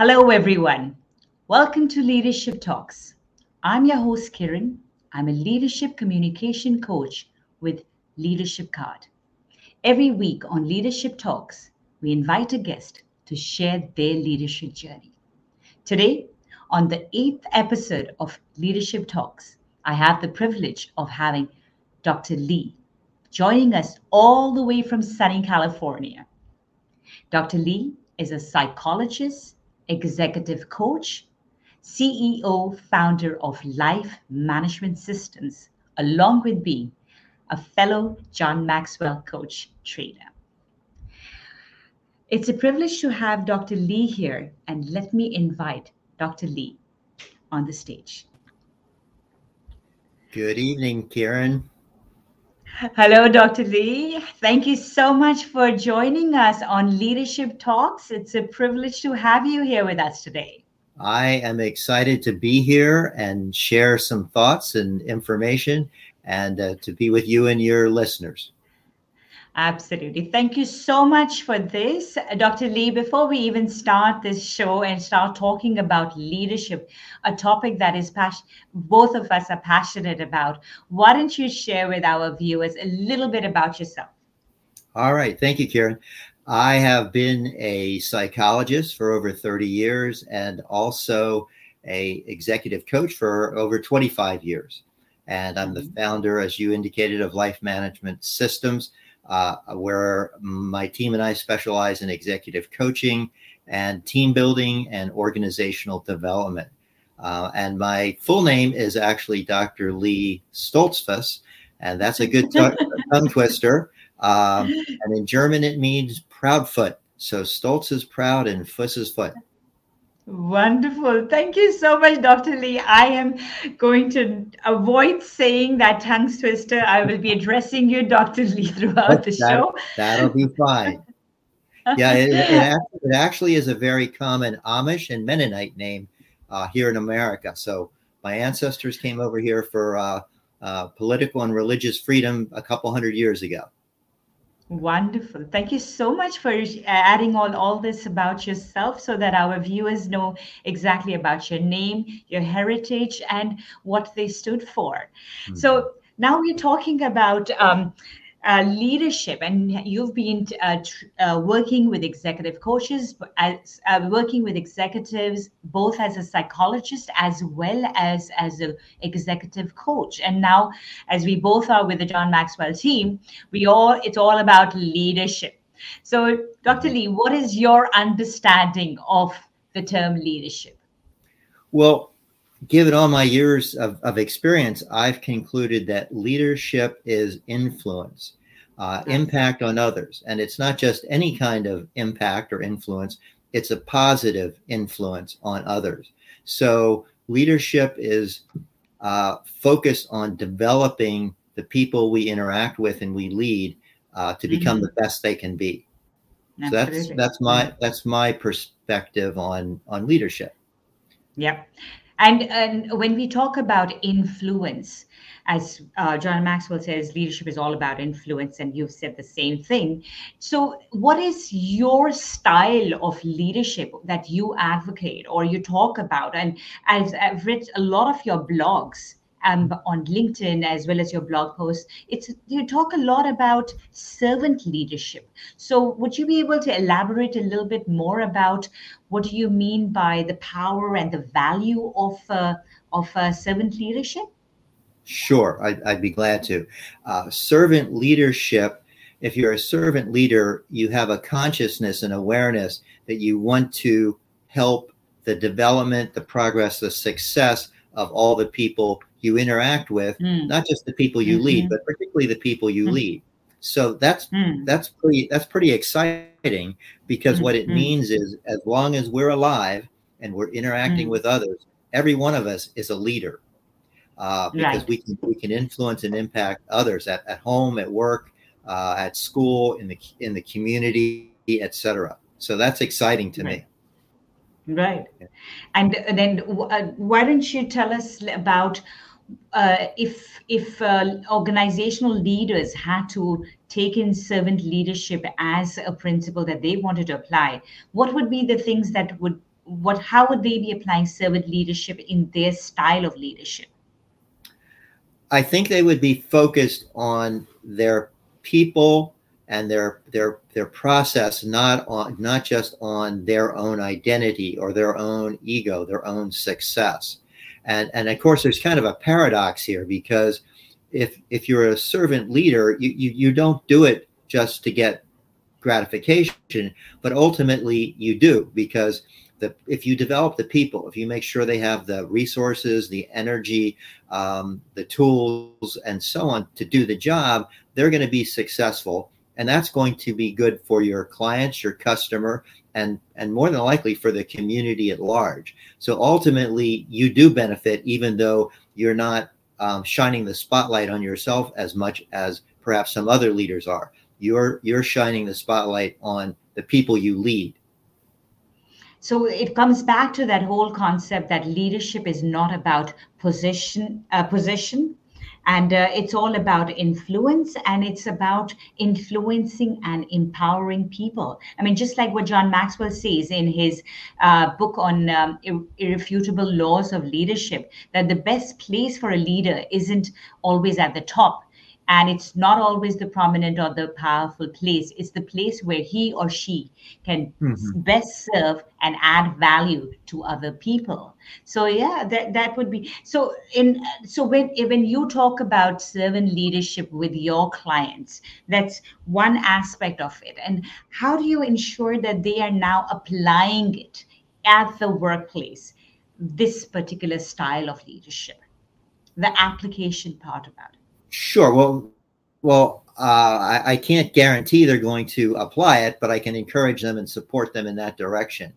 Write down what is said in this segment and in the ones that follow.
Hello, everyone. Welcome to Leadership Talks. I'm your host, Kiran. I'm a leadership communication coach with Leadership Card. Every week on Leadership Talks, we invite a guest to share their leadership journey. Today, on the eighth episode of Leadership Talks, I have the privilege of having Dr. Lee joining us all the way from sunny California. Dr. Lee is a psychologist executive coach, CEO, founder of Life Management Systems, along with being a fellow John Maxwell coach trainer. It's a privilege to have Dr. Lee here, and let me invite Dr. Lee on the stage. Good evening, Kiran. Hello, Dr. Lee. Thank you so much for joining us on Leadership Talks. It's a privilege to have you here with us today. I am excited to be here and share some thoughts and information and uh, to be with you and your listeners. Absolutely. Thank you so much for this. Dr. Lee, before we even start this show and start talking about leadership, a topic that is pas- both of us are passionate about, why don't you share with our viewers a little bit about yourself? All right. Thank you, Karen. I have been a psychologist for over 30 years and also a executive coach for over 25 years. And I'm the mm-hmm. founder, as you indicated, of Life Management Systems uh, where my team and I specialize in executive coaching and team building and organizational development. Uh, and my full name is actually Dr. Lee Stoltzfus, and that's a good t- tongue twister. Um, and in German, it means proud foot. So Stolz is proud and Fuss is foot. Wonderful. Thank you so much, Dr. Lee. I am going to avoid saying that tongue twister. I will be addressing you, Dr. Lee, throughout the that, show. That'll be fine. yeah, it, it, it, actually is a very common Amish and Mennonite name uh, here in America. So my ancestors came over here for uh, uh, political and religious freedom a couple hundred years ago. Wonderful. Thank you so much for adding all, all this about yourself so that our viewers know exactly about your name, your heritage, and what they stood for. Mm-hmm. So now we're talking about um, uh, leadership, and you've been uh, tr- uh, working with executive coaches, as, uh, working with executives both as a psychologist as well as as an executive coach. And now, as we both are with the John Maxwell team, we all it's all about leadership. So, Dr. Lee, what is your understanding of the term leadership? Well, given all my years of, of experience, I've concluded that leadership is influence uh, impact on others. And it's not just any kind of impact or influence, it's a positive influence on others. So leadership is uh, focused on developing the people we interact with and we lead uh, to become mm-hmm. the best they can be. So that's that's my that's my perspective on on leadership. Yep. And, and when we talk about influence, as uh, John Maxwell says, leadership is all about influence, and you've said the same thing. So, what is your style of leadership that you advocate or you talk about? And as I've read a lot of your blogs, um, on LinkedIn as well as your blog posts, it's you talk a lot about servant leadership. So, would you be able to elaborate a little bit more about what do you mean by the power and the value of uh, of uh, servant leadership? Sure, I'd, I'd be glad to. Uh, servant leadership, if you're a servant leader, you have a consciousness and awareness that you want to help the development, the progress, the success of all the people you interact with, mm. not just the people you mm-hmm. lead, but particularly the people you mm. lead. So that's mm. that's pretty that's pretty exciting because what it mm-hmm. means is as long as we're alive and we're interacting mm. with others, every one of us is a leader uh, because right. we can we can influence and impact others at, at home, at work, uh, at school, in the in the community, etc. So that's exciting to right. me. Right, and then uh, why don't you tell us about uh, if if uh, organizational leaders had to take in servant leadership as a principle that they wanted to apply, what would be the things that would what how would they be applying servant leadership in their style of leadership? I think they would be focused on their people and their their their process, not on not just on their own identity or their own ego, their own success. And and of course, there's kind of a paradox here because if if you're a servant leader, you you, you don't do it just to get gratification, but ultimately you do because the, if you develop the people, if you make sure they have the resources, the energy, um, the tools, and so on to do the job, they're going to be successful, and that's going to be good for your clients, your customer, and and more than likely for the community at large. So ultimately, you do benefit, even though you're not um, shining the spotlight on yourself as much as perhaps some other leaders are. You're you're shining the spotlight on the people you lead. So it comes back to that whole concept that leadership is not about position, uh, position, and uh, it's all about influence and it's about influencing and empowering people. I mean just like what john maxwell says in his uh, book on um, irrefutable laws of leadership that the best place for a leader isn't always at the top and it's not always the prominent or the powerful place. It's the place where he or she can mm-hmm. best serve and add value to other people. So yeah that that would be so in so when when you talk about servant leadership with your clients that's one aspect of it. And how do you ensure that they are now applying it at the workplace this particular style of leadership the application part about it Sure. Well, well, uh, I, I, can't guarantee they're going to apply it, but I can encourage them and support them in that direction.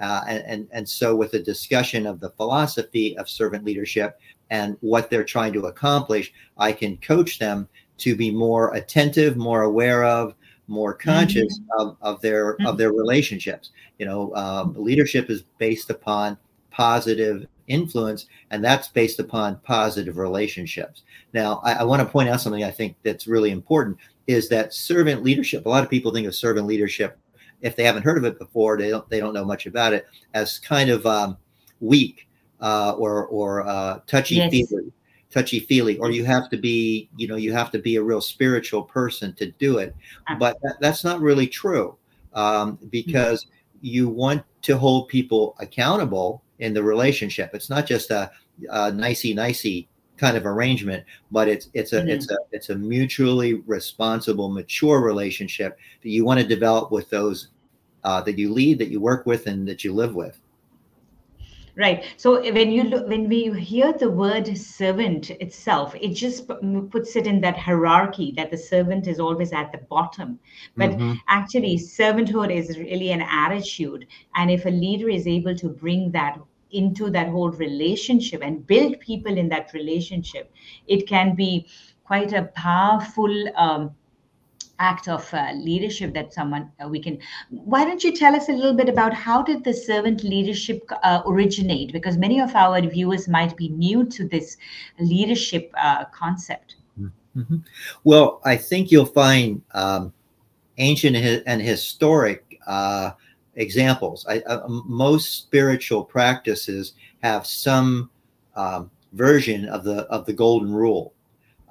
Uh, and, and and so, with the discussion of the philosophy of servant leadership and what they're trying to accomplish, I can coach them to be more attentive, more aware of, more conscious mm-hmm. of, of their mm-hmm. of their relationships. You know, um, leadership is based upon positive influence, and that's based upon positive relationships. Now, I, I want to point out something I think that's really important is that servant leadership. A lot of people think of servant leadership if they haven't heard of it before, they don't they don't know much about it as kind of um, weak uh, or or uh, touchy yes. feely, touchy feely, or you have to be you know you have to be a real spiritual person to do it. But that, that's not really true um, because you want to hold people accountable in the relationship. It's not just a, a nicey nicey kind of arrangement, but it's it's a mm-hmm. it's a it's a mutually responsible, mature relationship that you want to develop with those uh, that you lead, that you work with, and that you live with. Right. So when you look, when we hear the word servant itself, it just puts it in that hierarchy that the servant is always at the bottom. But mm-hmm. actually, servanthood is really an attitude, and if a leader is able to bring that into that whole relationship and build people in that relationship, it can be quite a powerful. Um, act of uh, leadership that someone uh, we can why don't you tell us a little bit about how did the servant leadership uh, originate because many of our viewers might be new to this leadership uh, concept mm-hmm. well i think you'll find um, ancient and historic uh, examples. I, uh, most spiritual practices have some um, version of the of the golden rule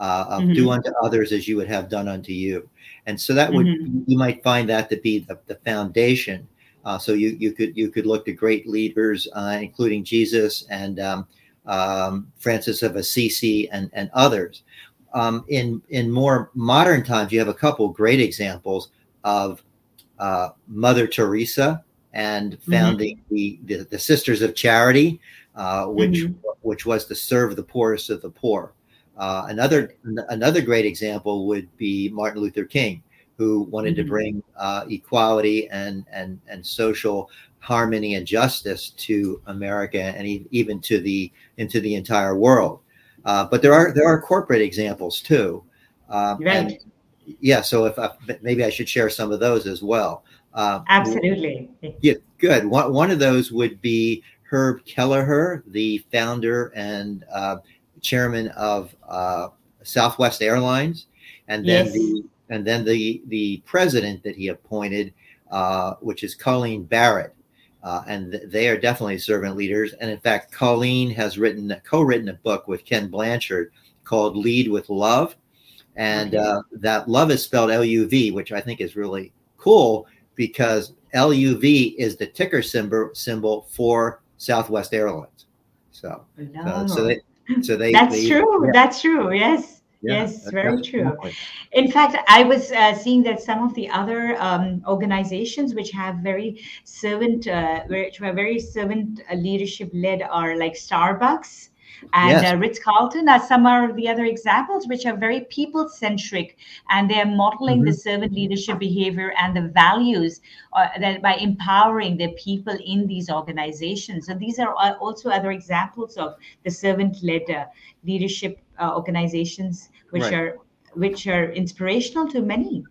uh, of mm-hmm. do unto others as you would have done unto you, and so that would mm-hmm. you might find that to be the, the foundation. Uh, so you you could you could look to great leaders, uh, including Jesus and um, um, Francis of Assisi and and others. Um, in in more modern times, you have a couple great examples of uh, Mother Teresa and mm-hmm. founding mm-hmm. the, the, the Sisters of Charity, uh, which mm-hmm. which was to serve the poorest of the poor. Uh, another another great example would be Martin Luther King, who wanted mm-hmm. to bring uh, equality and and and social harmony and justice to America and even to the into the entire world. Uh, but there are there are corporate examples too. Um, right yeah, so if I, maybe I should share some of those as well. Uh, Absolutely. Yeah, good. One, one of those would be Herb Kelleher, the founder and uh, chairman of uh, Southwest Airlines, and then yes. the and then the the president that he appointed, uh, which is Colleen Barrett. uh, and th- they are definitely servant leaders. And in fact, Colleen has written co-written a book with Ken Blanchard called "Lead with Love," and uh, that love is spelled L-U-V, which I think is really cool because LUV is the ticker symbol symbol for Southwest Airlines. So, uh, so No. they, so they. That's they- true. yeah, That's true. Yes. yeah, yes, very true. In fact, I was uh, seeing that some of the other um, organizations which have very servant, uh, which are very servant uh, leadership led, are like Starbucks and Yes. uh, Ritz Carlton. Are some of the other examples which are very people centric, and they are modeling the servant leadership behavior and the values uh, that by empowering the people in these organizations. So these are also other examples of the servant led uh, leadership uh, organizations which Right. are which are inspirational to many.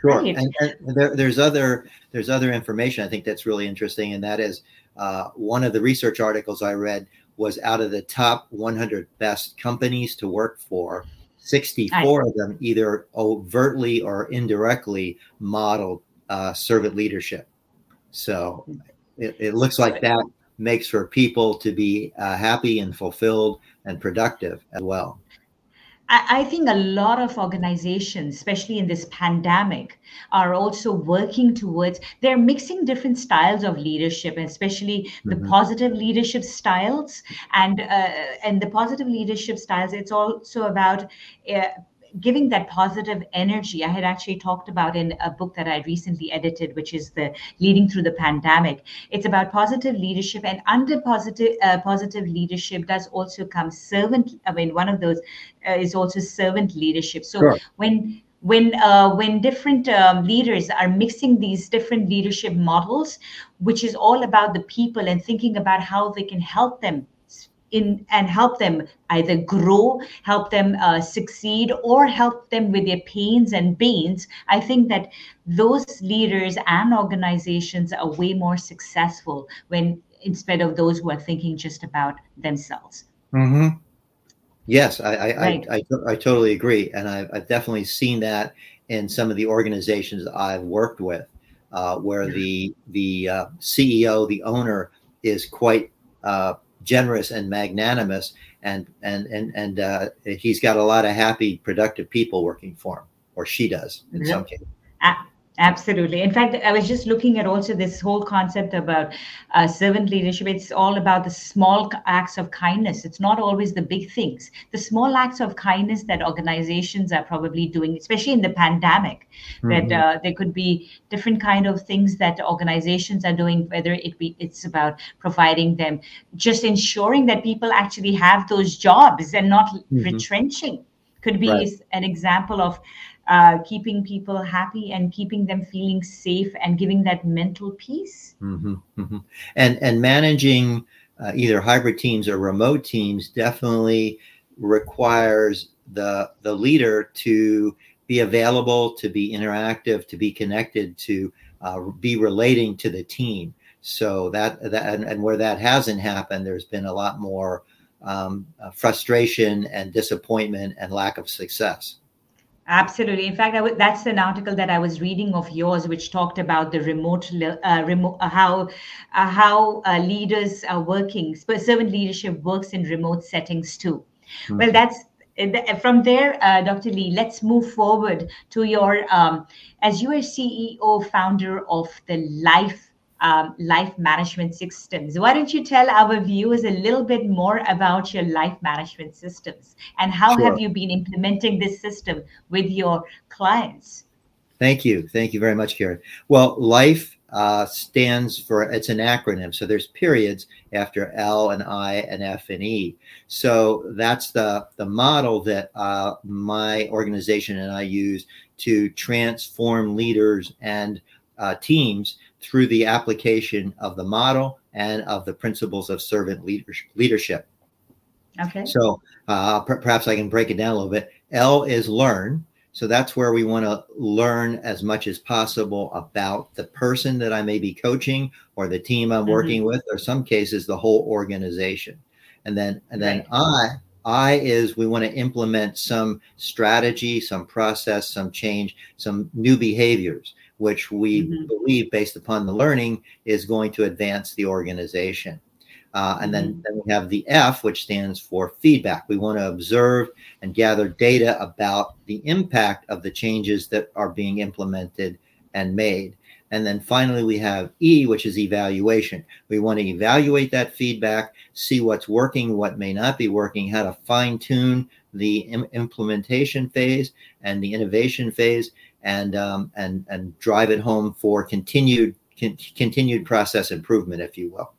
Sure, Right. and, and there, there's other there's other information I think that's really interesting, and that is uh, one of the research articles I read was out of the top 100 best companies to work for. 64 of them either overtly or indirectly modeled uh, servant leadership. So it, it looks like that makes for people to be uh, happy and fulfilled and productive as well. I, I think a lot of organizations, especially in this pandemic, are also working towards they're mixing different styles of leadership, especially the Mhm. positive leadership styles. And uh, and the positive leadership styles, it's also about uh, giving that positive energy. I had actually talked about in a book that I recently edited, which is the Leading Through the Pandemic. It's about positive leadership, and under positive uh, positive leadership does also come servant. I mean, one of those uh, is also servant leadership. So Sure. when when uh, when different um, leaders are mixing these different leadership models, which is all about the people and thinking about how they can help them in and help them either grow, help them uh, succeed, or help them with their pains and pains. I think that those leaders and organizations are way more successful when instead of those who are thinking just about themselves. Mm-hmm. Yes, I I, Right. I, I I totally agree, and I've, I've definitely seen that in some of the organizations I've worked with, uh, where the the uh, CEO, the owner, is quite uh, generous and magnanimous, and and and and uh, he's got a lot of happy, productive people working for him, or she does in some cases. Absolutely. In fact, I was just looking at also this whole concept about uh, servant leadership. It's all about the small acts of kindness. It's not always the big things. The small acts of kindness that organizations are probably doing, especially in the pandemic, that Mhm. uh, there could be different kind of things that organizations are doing. Whether it be it's about providing them, just ensuring that people actually have those jobs and not Mhm. retrenching. Could be Right. an example of uh, keeping people happy and keeping them feeling safe and giving that mental peace. hmm hmm And and managing uh, either hybrid teams or remote teams definitely requires the the leader to be available, to be interactive, to be connected, to uh, be relating to the team. So that that and, and where that hasn't happened, there's been a lot more um, uh, frustration and disappointment and lack of success. Absolutely. In fact, w- that's an article that I was reading of yours, which talked about the remote, uh, remote uh, how uh, how uh, leaders are working. Servant leadership works in remote settings too. Well, that's from there, uh, Dr. Lee. Let's move forward to your um, as you are CEO, founder of the Life um, Life Management Systems. Why don't you tell our viewers a little bit more about your life management systems and how Sure. have you been implementing this system with your clients? Thank you. Thank you very much, Karen. Well, LIFE uh, stands for, it's an acronym. So there's periods after L and I and F and E. So that's the, the model that uh, my organization and I use to transform leaders and uh, teams through the application of the model and of the principles of servant leadership. leadership. Okay. So uh, per- perhaps I can break it down a little bit. L is learn. So that's where we want to learn as much as possible about the person that I may be coaching or the team I'm Mhm. working with, or some cases the whole organization. And then and then Right. I I is we want to implement some strategy, some process, some change, some new behaviors. Which we mm-hmm. believe, based upon the learning, is going to advance the organization. Uh, and then, mm-hmm. then we have the F, which stands for feedback. We want to observe and gather data about the impact of the changes that are being implemented and made. And then finally, we have E, which is evaluation. We want to evaluate that feedback, see what's working, what may not be working, how to fine tune the Im- implementation phase and the innovation phase, and um, and and drive it home for continued con- continued process improvement, if you will.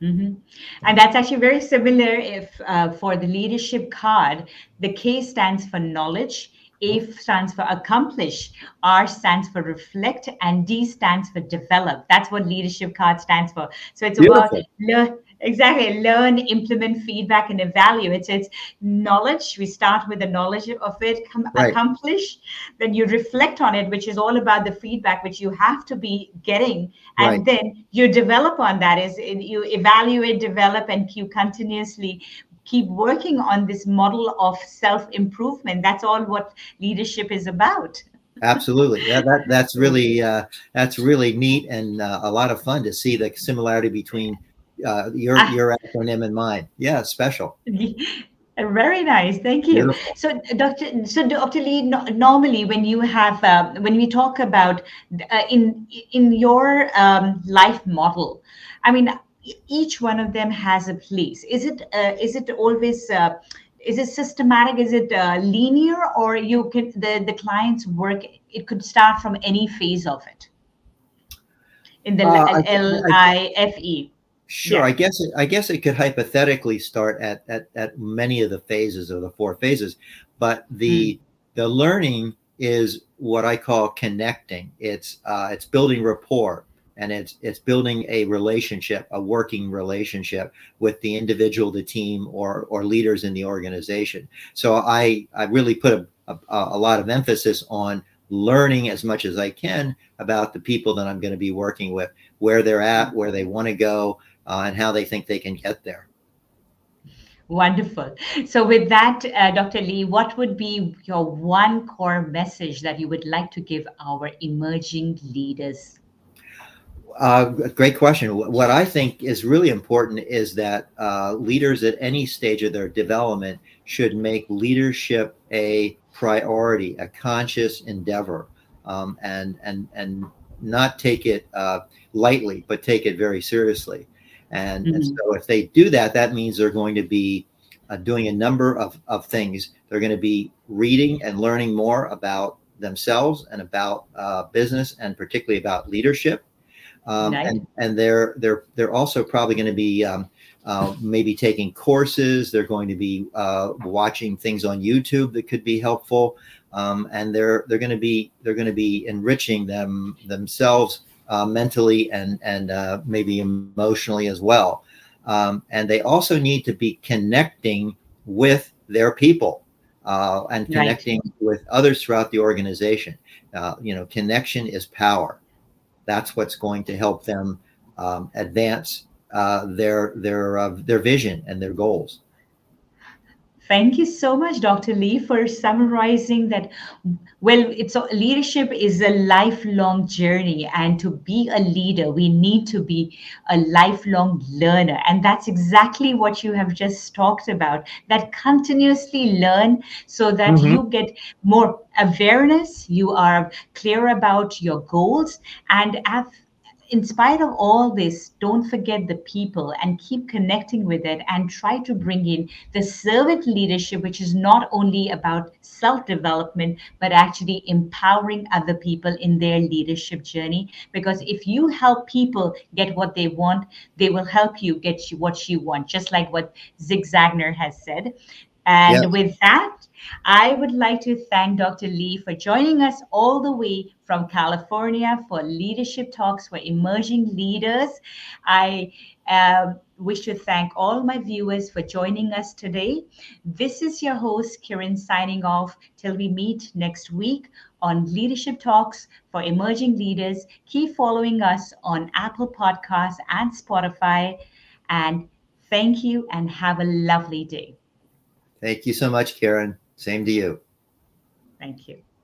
Mm-hmm. And that's actually very similar if uh, for the leadership card, the K stands for knowledge, A stands for accomplish, R stands for reflect, and D stands for develop. That's what leadership card stands for. So it's Beautiful. about learn, exactly. Learn implement feedback and evaluate so it's knowledge we start with the knowledge of it right. accomplish then you reflect on it which is all about the feedback which you have to be getting. And right. then you develop on that is you evaluate develop and you continuously keep working on this model of self improvement that's all what leadership is about. Absolutely. Yeah that that's really uh, that's really neat and uh, a lot of fun to see the similarity between uh, your ah. your acronym and mine. Yeah, special. Very nice, thank you. Beautiful. So, Doctor, so Dr. Lee, no, normally when you have uh, when we talk about uh, in in your um, life model, I mean, each one of them has a place. Is it uh, is it always uh, is it systematic? Is it uh, linear, or you can the the client's work? It could start from any phase of it. In the uh, L I F E. Sure, yeah. I guess it, I guess it could hypothetically start at, at at many of the phases of the four phases, but the mm. the learning is what I call connecting. It's uh, it's building rapport and it's it's building a relationship, a working relationship with the individual, the team, or or leaders in the organization. So I I really put a, a, a lot of emphasis on learning as much as I can about the people that I'm going to be working with, where they're at, where they want to go, uh, and how they think they can get there. Wonderful. So, with that, uh, Dr. Lee, what would be your one core message that you would like to give our emerging leaders? Uh, great question. What I think is really important is that uh, leaders at any stage of their development should make leadership a priority, a conscious endeavor, um, and and and not take it uh, lightly, but take it very seriously. And, mm-hmm. and so if they do that, that means they're going to be uh, doing a number of, of things. They're going to be reading and learning more about themselves and about uh, business and particularly about leadership. Um, nice. and, and they're they're they're also probably going to be um, uh, maybe taking courses. They're going to be uh, watching things on YouTube that could be helpful, um, and they're they're going to be they're going to be enriching them themselves uh, mentally and and uh, maybe emotionally as well. Um, and they also need to be connecting with their people uh, and connecting right. with others throughout the organization. Uh, you know, connection is power. That's what's going to help them um, advance uh, their their uh, their vision and their goals. Thank you so much, Dr. Lee, for summarizing that. Well, it's a, leadership is a lifelong journey, and to be a leader, we need to be a lifelong learner, and that's exactly what you have just talked about. That continuously learn so that mm-hmm. you get more awareness, you are clear about your goals, and have in spite of all this, don't forget the people and keep connecting with it and try to bring in the servant leadership, which is not only about self development, but actually empowering other people in their leadership journey. Because if you help people get what they want, they will help you get what you want, just like what Zig Ziglar has said. And yep. with that, I would like to thank Dr. Lee for joining us all the way from California for leadership talks for emerging leaders. I uh, wish to thank all my viewers for joining us today. This is your host, Kiran, signing off till we meet next week on Leadership Talks for Emerging Leaders. Keep following us on Apple Podcasts and Spotify. And thank you and have a lovely day. Thank you so much, Karen. Same to you. Thank you.